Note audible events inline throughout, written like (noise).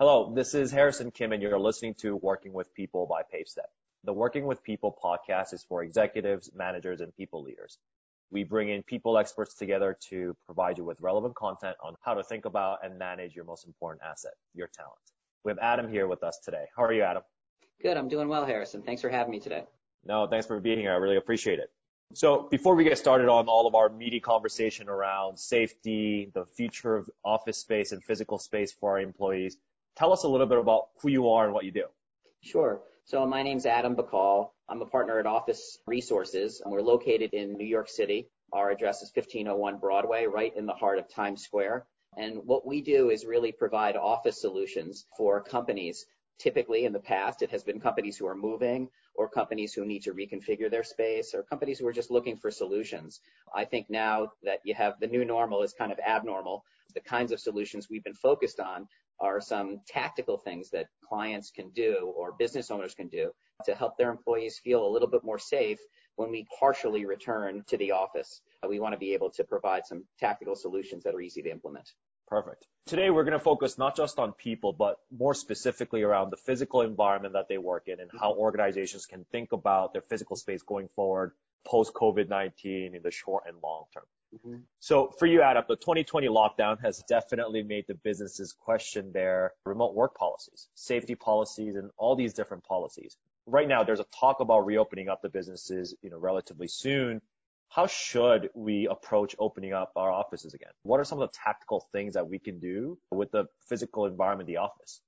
Hello, this is Harrison Kim, and you're listening to Working with People by PaveStep. The Working with People podcast is for executives, managers, and people leaders. We bring in people experts together to provide you with relevant content on how to think about and manage your most important asset, your talent. We have Adam here with us today. How are you, Adam? Good. I'm doing well, Harrison. Thanks for having me today. No, thanks for being here. I really appreciate it. So before we get started on all of our meaty conversation around safety, the future of office space and physical space for our employees, tell us a little bit about who you are and what you do. Sure. So my name's Adam Bacall. I'm a partner at Office Resources, and we're located in New York City. Our address is 1501 Broadway, right in the heart of Times Square. And what we do is really provide office solutions for companies. Typically, in the past, it has been companies who are moving or companies who need to reconfigure their space or companies who are just looking for solutions. I think now that you have the new normal is kind of abnormal. The kinds of solutions we've been focused on are some tactical things that clients can do or business owners can do to help their employees feel a little bit more safe when we partially return to the office. We want to be able to provide some tactical solutions that are easy to implement. Perfect. Today we're going to focus not just on people, but more specifically around the physical environment that they work in and how organizations can think about their physical space going forward post COVID-19 in the short and long term. Mm-hmm. So for you, Adam, the 2020 lockdown has definitely made the businesses question their remote work policies, safety policies, and all these different policies. Right now, there's a talk about reopening up the businesses, you know, relatively soon. How should we approach opening up our offices again? What are some of the tactical things that we can do with the physical environment, the office?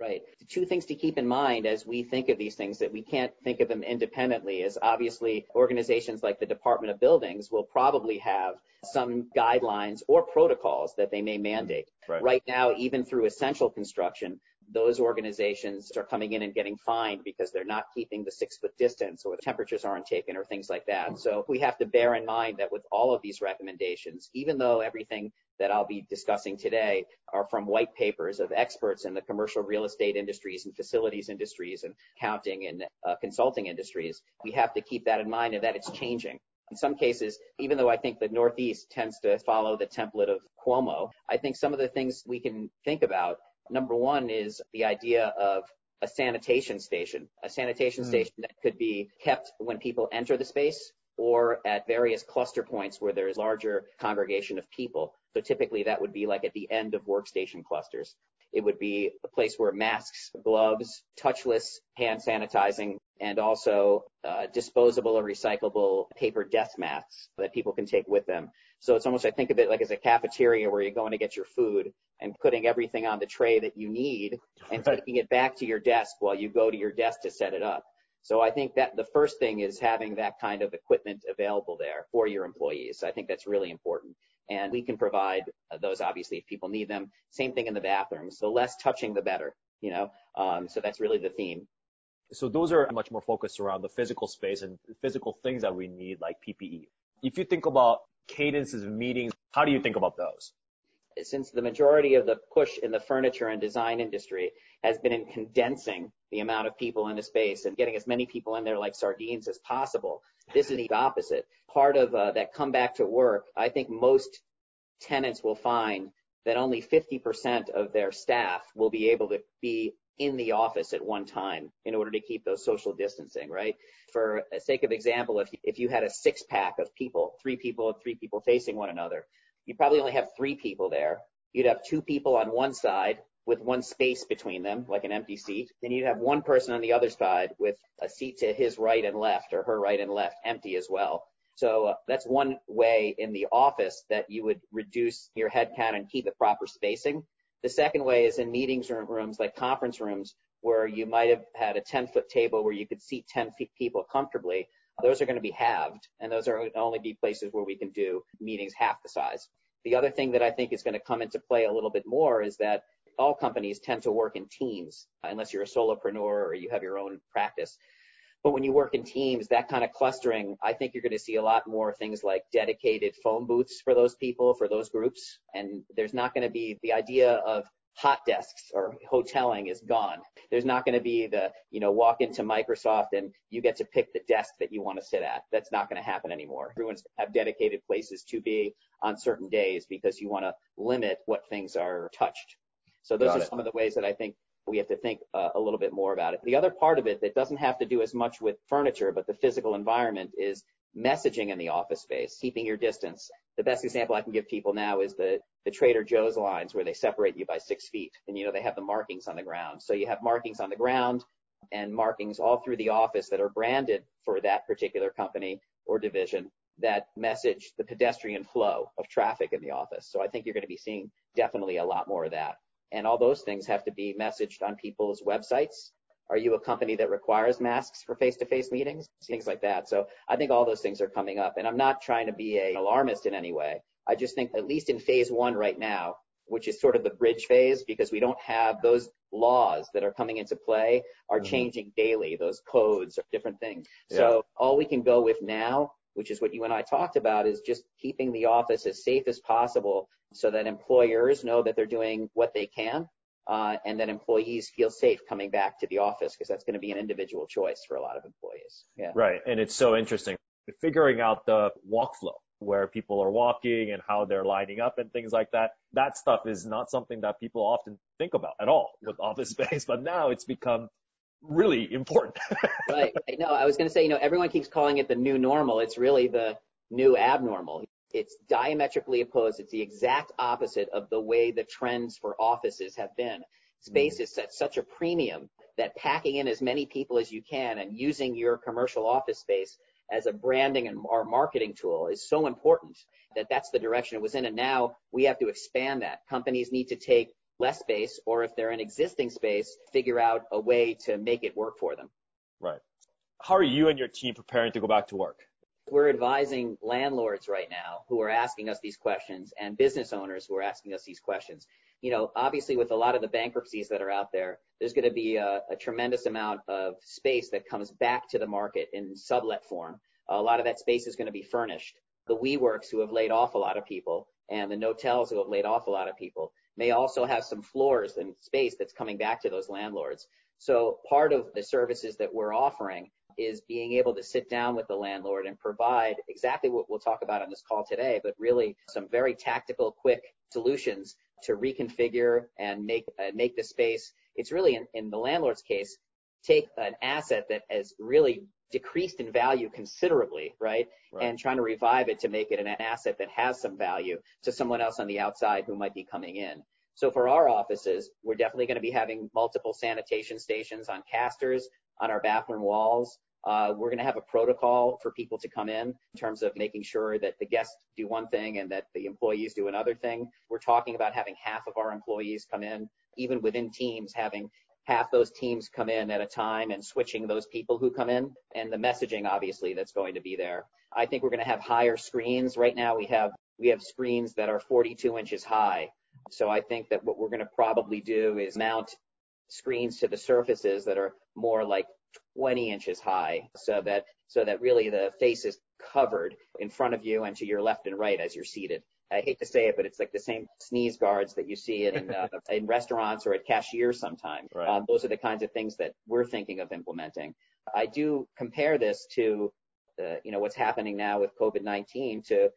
Right. The two things to keep in mind as we think of these things that we can't think of them independently is obviously organizations like the Department of Buildings will probably have some guidelines or protocols that they may mandate. Right. right now, even through essential construction, those organizations are coming in and getting fined because they're not keeping the six foot distance or the temperatures aren't taken or things like that. So we have to bear in mind that with all of these recommendations, even though everything that I'll be discussing today are from white papers of experts in the commercial real estate industries and facilities industries and accounting and uh, consulting industries, we have to keep that in mind and that it's changing. In some cases, even though I think the Northeast tends to follow the template of Cuomo, I think some of the things we can think about Number one is the idea of a sanitation station, a sanitation mm. station that could be kept when people enter the space or at various cluster points where there's larger congregation of people. So typically that would be like at the end of workstation clusters. It would be a place where masks, gloves, touchless hand sanitizing, and also uh, disposable or recyclable paper desk mats that people can take with them. So it's almost, I think of it like as a cafeteria where you're going to get your food and putting everything on the tray that you need and taking it back to your desk while you go to your desk to set it up. So I think that the first thing is having that kind of equipment available there for your employees. I think that's really important. And we can provide those obviously if people need them. Same thing in the bathrooms. The less touching, the better, you know? Um, so that's really the theme. So those are much more focused around the physical space and physical things that we need like PPE. If you think about cadences of meetings, how do you think about those? Since the majority of the push in the furniture and design industry has been in condensing the amount of people in a space and getting as many people in there like sardines as possible, this is the opposite. Part of uh, that come back to work, I think most tenants will find that only 50% of their staff will be able to be in the office at one time in order to keep those social distancing, right? For sake of example, if, if you had a six pack of people, three people, three people facing one another, you probably only have three people there. You'd have two people on one side with one space between them, like an empty seat. Then you'd have one person on the other side with a seat to his right and left or her right and left empty as well. So uh, that's one way in the office that you would reduce your head count and keep the proper spacing. The second way is in meetings rooms like conference rooms where you might have had a 10 foot table where you could seat 10 people comfortably. Those are going to be halved and those are only be places where we can do meetings half the size. The other thing that I think is going to come into play a little bit more is that all companies tend to work in teams unless you're a solopreneur or you have your own practice. But when you work in teams, that kind of clustering, I think you're going to see a lot more things like dedicated phone booths for those people, for those groups. And there's not going to be the idea of hot desks or hoteling is gone. There's not going to be the, you know, walk into Microsoft and you get to pick the desk that you want to sit at. That's not going to happen anymore. Everyone's have dedicated places to be on certain days because you want to limit what things are touched. So those Got are it. some of the ways that I think we have to think uh, a little bit more about it. The other part of it that doesn't have to do as much with furniture, but the physical environment is messaging in the office space, keeping your distance. The best example I can give people now is the, the Trader Joe's lines where they separate you by six feet. And, you know, they have the markings on the ground. So you have markings on the ground and markings all through the office that are branded for that particular company or division that message the pedestrian flow of traffic in the office. So I think you're going to be seeing definitely a lot more of that. And all those things have to be messaged on people's websites. Are you a company that requires masks for face-to-face meetings? Things like that. So I think all those things are coming up. And I'm not trying to be an alarmist in any way. I just think at least in phase one right now, which is sort of the bridge phase because we don't have those laws that are coming into play are mm-hmm. changing daily, those codes or different things. Yeah. So all we can go with now which is what you and I talked about, is just keeping the office as safe as possible so that employers know that they're doing what they can uh, and that employees feel safe coming back to the office because that's going to be an individual choice for a lot of employees. Yeah. Right. And it's so interesting figuring out the walk flow where people are walking and how they're lining up and things like that. That stuff is not something that people often think about at all with office (laughs) space, but now it's become really important. (laughs) right. No, I was going to say, you know, everyone keeps calling it the new normal. It's really the new abnormal. It's diametrically opposed. It's the exact opposite of the way the trends for offices have been. Space mm. is at such a premium that packing in as many people as you can and using your commercial office space as a branding and our marketing tool is so important that that's the direction it was in. And now we have to expand that. Companies need to take less space, or if they're in existing space, figure out a way to make it work for them. Right. How are you and your team preparing to go back to work? We're advising landlords right now who are asking us these questions and business owners who are asking us these questions. You know, obviously with a lot of the bankruptcies that are out there, there's going to be a, a tremendous amount of space that comes back to the market in sublet form. A lot of that space is going to be furnished. The WeWorks who have laid off a lot of people and the Knotels who have laid off a lot of people may also have some floors and space that's coming back to those landlords. So part of the services that we're offering is being able to sit down with the landlord and provide exactly what we'll talk about on this call today, but really some very tactical, quick solutions to reconfigure and make uh, make the space. It's really in, in the landlord's case, take an asset that has really decreased in value considerably, right? right? And trying to revive it to make it an asset that has some value to someone else on the outside who might be coming in. So for our offices, we're definitely going to be having multiple sanitation stations on casters, on our bathroom walls. Uh, we're going to have a protocol for people to come in in terms of making sure that the guests do one thing and that the employees do another thing. We're talking about having half of our employees come in, even within teams, having half those teams come in at a time and switching those people who come in and the messaging obviously that's going to be there. I think we're going to have higher screens. Right now we have we have screens that are 42 inches high. So I think that what we're going to probably do is mount screens to the surfaces that are more like 20 inches high so that so that really the face is covered in front of you and to your left and right as you're seated. I hate to say it, but it's like the same sneeze guards that you see in uh, (laughs) in restaurants or at cashiers sometimes. Right. Um, those are the kinds of things that we're thinking of implementing. I do compare this to, uh, you know, what's happening now with COVID-19 to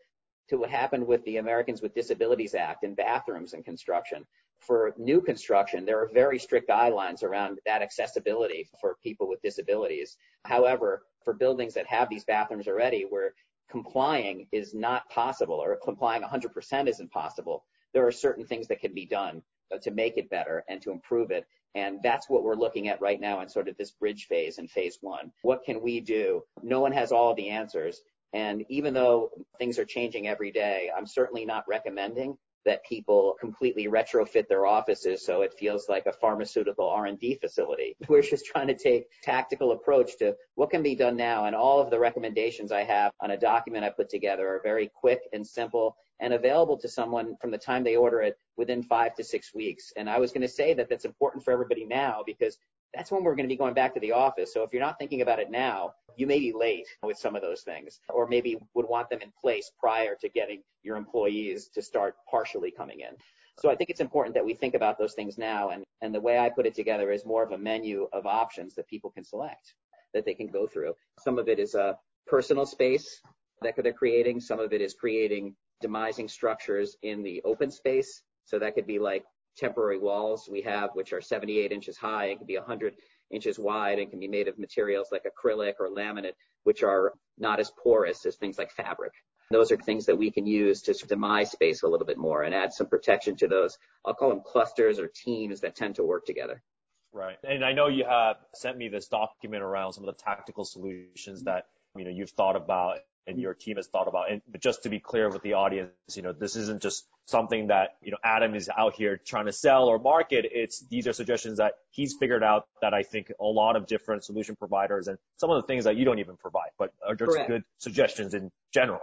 to what happened with the Americans with Disabilities Act in bathrooms and construction. For new construction, there are very strict guidelines around that accessibility for people with disabilities. However, for buildings that have these bathrooms already, where complying is not possible or complying 100% isn't possible. There are certain things that can be done to make it better and to improve it. And that's what we're looking at right now in sort of this bridge phase in phase one. What can we do? No one has all the answers. And even though things are changing every day, I'm certainly not recommending that people completely retrofit their offices so it feels like a pharmaceutical R&D facility. (laughs) We're just trying to take tactical approach to what can be done now and all of the recommendations I have on a document I put together are very quick and simple and available to someone from the time they order it within five to six weeks. And I was going to say that that's important for everybody now because that's when we're going to be going back to the office. So if you're not thinking about it now, you may be late with some of those things, or maybe would want them in place prior to getting your employees to start partially coming in. So I think it's important that we think about those things now. And, and the way I put it together is more of a menu of options that people can select, that they can go through. Some of it is a personal space that they're creating. Some of it is creating demising structures in the open space. So that could be like temporary walls we have, which are 78 inches high and can be 100 inches wide and can be made of materials like acrylic or laminate, which are not as porous as things like fabric. Those are things that we can use to demise space a little bit more and add some protection to those. I'll call them clusters or teams that tend to work together. Right. And I know you have sent me this document around some of the tactical solutions that, you know, you've thought about and your team has thought about. And just to be clear with the audience, you know, this isn't just something that, you know, Adam is out here trying to sell or market. It's, these are suggestions that he's figured out that I think a lot of different solution providers and some of the things that you don't even provide, but are just Correct. good suggestions in general.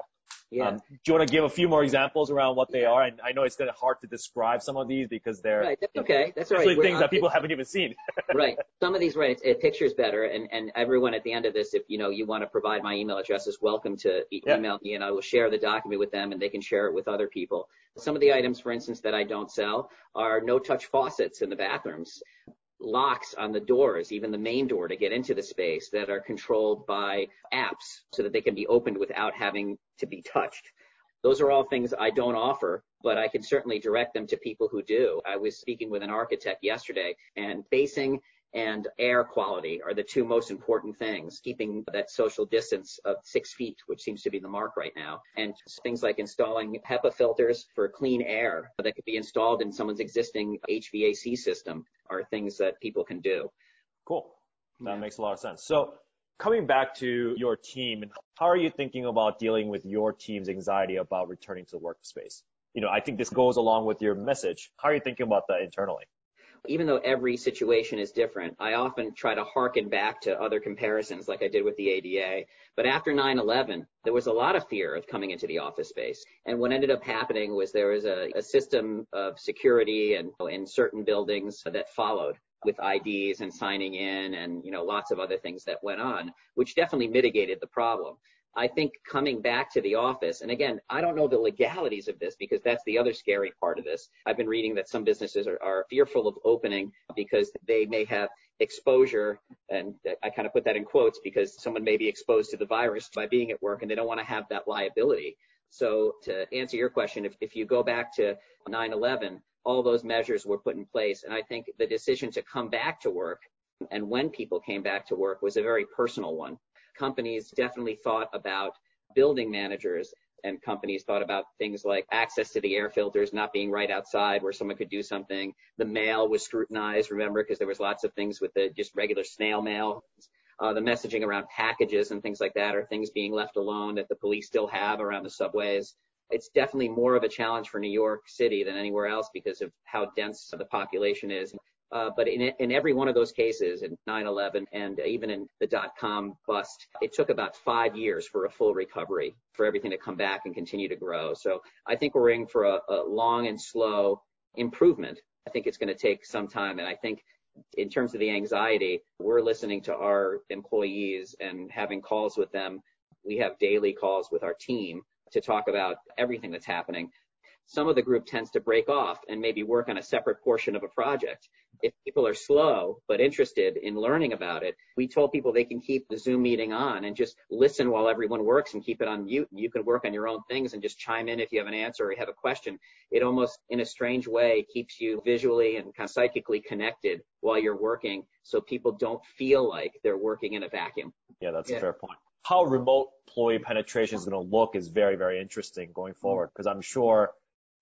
Yeah. Um, do you want to give a few more examples around what they are? And I know it's kind of hard to describe some of these because they're right. That's okay. That's all right. things that people haven't even seen. (laughs) right. Some of these, right? It, it pictures better. And and everyone at the end of this, if you know you want to provide my email address, is welcome to e- yeah. email me, and I will share the document with them, and they can share it with other people. Some of the items, for instance, that I don't sell are no-touch faucets in the bathrooms locks on the doors, even the main door to get into the space that are controlled by apps so that they can be opened without having to be touched. Those are all things I don't offer, but I can certainly direct them to people who do. I was speaking with an architect yesterday and facing and air quality are the two most important things. Keeping that social distance of six feet, which seems to be the mark right now, and things like installing HEPA filters for clean air that could be installed in someone's existing HVAC system are things that people can do. Cool. That yeah. makes a lot of sense. So coming back to your team, how are you thinking about dealing with your team's anxiety about returning to the workspace? You know, I think this goes along with your message. How are you thinking about that internally? Even though every situation is different, I often try to harken back to other comparisons like I did with the ADA. But after 9-11, there was a lot of fear of coming into the office space. And what ended up happening was there was a, a system of security and in certain buildings that followed with IDs and signing in and, you know, lots of other things that went on, which definitely mitigated the problem. I think coming back to the office, and again, I don't know the legalities of this because that's the other scary part of this. I've been reading that some businesses are, are fearful of opening because they may have exposure, and I kind of put that in quotes because someone may be exposed to the virus by being at work and they don't want to have that liability. So to answer your question, if, if you go back to 9-11, all those measures were put in place. And I think the decision to come back to work and when people came back to work was a very personal one companies definitely thought about building managers and companies thought about things like access to the air filters not being right outside where someone could do something. The mail was scrutinized, remember, because there was lots of things with the just regular snail mail. Uh, the messaging around packages and things like that are things being left alone that the police still have around the subways. It's definitely more of a challenge for New York City than anywhere else because of how dense the population is. Uh, but in, every one of those cases, in 9/11 and even in the dot-com bust, it took about five years for a full recovery, for everything to come back and continue to grow. So I think we're in for a long and slow improvement. I think it's going to take some time, and I think in terms of the anxiety, we're listening to our employees and having calls with them. We have daily calls with our team to talk about everything that's happening some of the group tends to break off and maybe work on a separate portion of a project. If people are slow but interested in learning about it, we told people they can keep the Zoom meeting on and just listen while everyone works and keep it on mute. You can work on your own things and just chime in if you have an answer or you have a question. It almost, in a strange way, keeps you visually and kind of psychically connected while you're working so people don't feel like they're working in a vacuum. Yeah, that's yeah. a fair point how remote employee penetration is going to look is very, very interesting going forward because I'm sure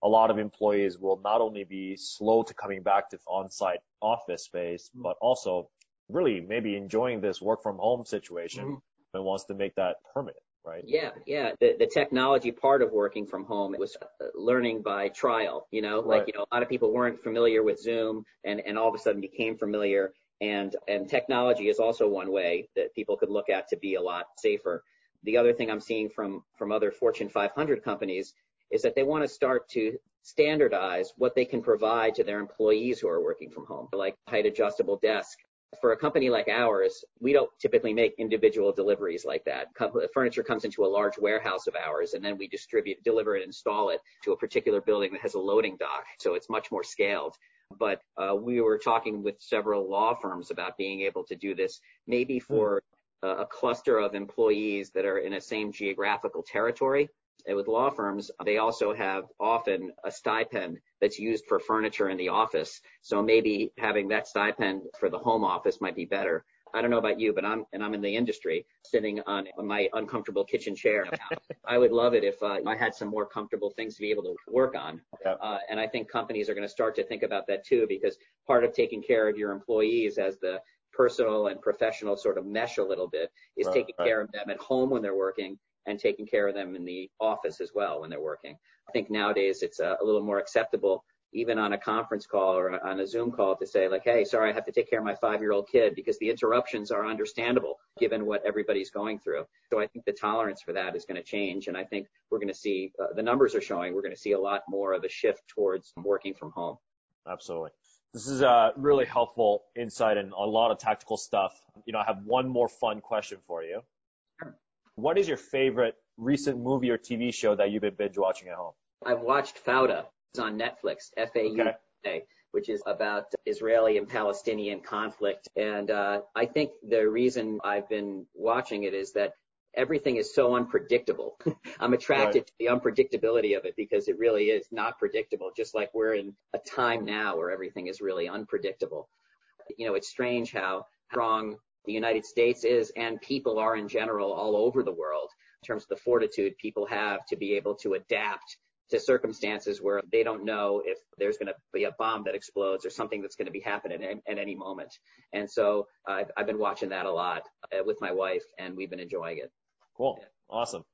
a lot of employees will not only be slow to coming back to on-site office space, mm-hmm. but also really maybe enjoying this work from home situation mm-hmm. and wants to make that permanent, right? Yeah, yeah. The, the technology part of working from home was uh, learning by trial, you know, right. like, you know, a lot of people weren't familiar with Zoom and, and all of a sudden became familiar. And, and technology is also one way that people could look at to be a lot safer. The other thing I'm seeing from, from other Fortune 500 companies is that they want to start to standardize what they can provide to their employees who are working from home, like height adjustable desk. For a company like ours, we don't typically make individual deliveries like that. Furniture comes into a large warehouse of ours and then we distribute, deliver and install it to a particular building that has a loading dock. So it's much more scaled. But uh, we were talking with several law firms about being able to do this maybe for a cluster of employees that are in a same geographical territory with law firms, they also have often a stipend that's used for furniture in the office. So maybe having that stipend for the home office might be better. I don't know about you, but I'm and I'm in the industry, sitting on my uncomfortable kitchen chair. I would love it if uh, I had some more comfortable things to be able to work on. Yep. Uh, and I think companies are going to start to think about that too, because part of taking care of your employees as the personal and professional sort of mesh a little bit is right, taking right. care of them at home when they're working and taking care of them in the office as well when they're working. I think nowadays it's a, a little more acceptable even on a conference call or on a Zoom call to say like, hey, sorry, I have to take care of my five-year-old kid because the interruptions are understandable given what everybody's going through. So I think the tolerance for that is going to change. And I think we're going to see, uh, the numbers are showing we're going to see a lot more of a shift towards working from home. Absolutely. This is a really helpful insight and a lot of tactical stuff. You know, I have one more fun question for you. Sure. What is your favorite recent movie or TV show that you've been binge watching at home? I've watched Fauda. It's on Netflix, F-A-U-D-A, which is about Israeli and Palestinian conflict. And uh, I think the reason I've been watching it is that everything is so unpredictable. (laughs) I'm attracted right. to the unpredictability of it because it really is not predictable, just like we're in a time now where everything is really unpredictable. You know, it's strange how strong the United States is and people are in general all over the world in terms of the fortitude people have to be able to adapt to circumstances where they don't know if there's going to be a bomb that explodes or something that's going to be happening at, at any moment. And so I've, I've been watching that a lot uh, with my wife, and we've been enjoying it. Cool. Awesome.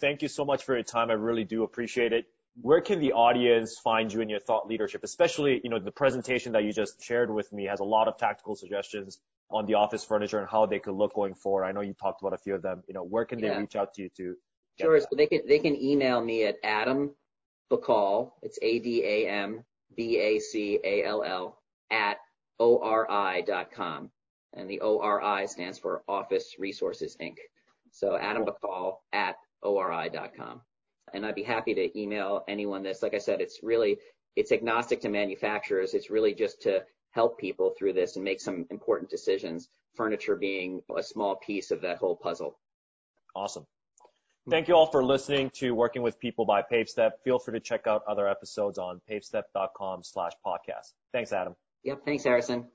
Thank you so much for your time. I really do appreciate it. Where can the audience find you in your thought leadership? Especially, you know, the presentation that you just shared with me has a lot of tactical suggestions on the office furniture and how they could look going forward. I know you talked about a few of them. You know, where can yeah. they reach out to you to? Sure. So they can they can email me at Adam Bacall, it's A-D-A-M-B-A-C-A-L-L, at ORI.com. And the ORI stands for Office Resources Inc. So Adam Bacall at ORI.com. And I'd be happy to email anyone this. Like I said, it's really, it's agnostic to manufacturers. It's really just to help people through this and make some important decisions, furniture being a small piece of that whole puzzle. Awesome. Thank you all for listening to Working with People by PaveStep. Feel free to check out other episodes on pavestep.com slash podcast. Thanks, Adam. Yep. Thanks, Harrison.